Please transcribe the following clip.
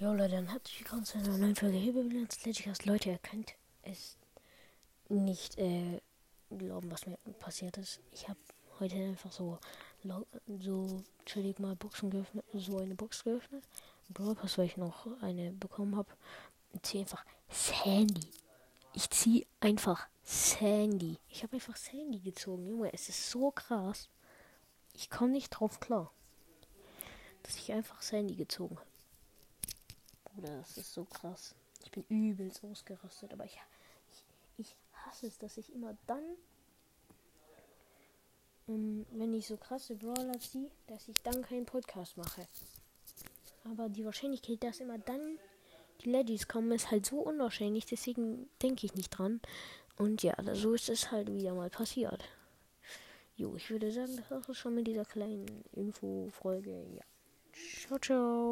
Jo Leute, dann hat sich willkommen zu einer neuen Folge Hebebilanz Legicast. Leute, ihr könnt es nicht äh, glauben, was mir passiert ist. Ich habe heute einfach so so chillig mal Boxen geöffnet, so eine Box geöffnet. Brawl Pass, weil ich noch eine bekommen habe. Und ziehe einfach Sandy. Ich ziehe einfach Sandy. Ich habe einfach Sandy gezogen, Junge. Es ist so krass. Ich komme nicht drauf klar, dass ich einfach Sandy gezogen habe. Bruder, das ist so krass. Ich bin übelst ausgerastet, aber ich, ich, ich hasse es, dass ich immer dann, ähm, wenn ich so krasse Brawler ziehe, dass ich dann keinen Podcast mache. Aber die Wahrscheinlichkeit, dass immer dann die Legis kommen, ist halt so unwahrscheinlich, deswegen denke ich nicht dran. Und ja, so ist es halt wieder mal passiert. Jo, ich würde sagen, das war es schon mit dieser kleinen Info-Folge. Ja. Ciao, ciao.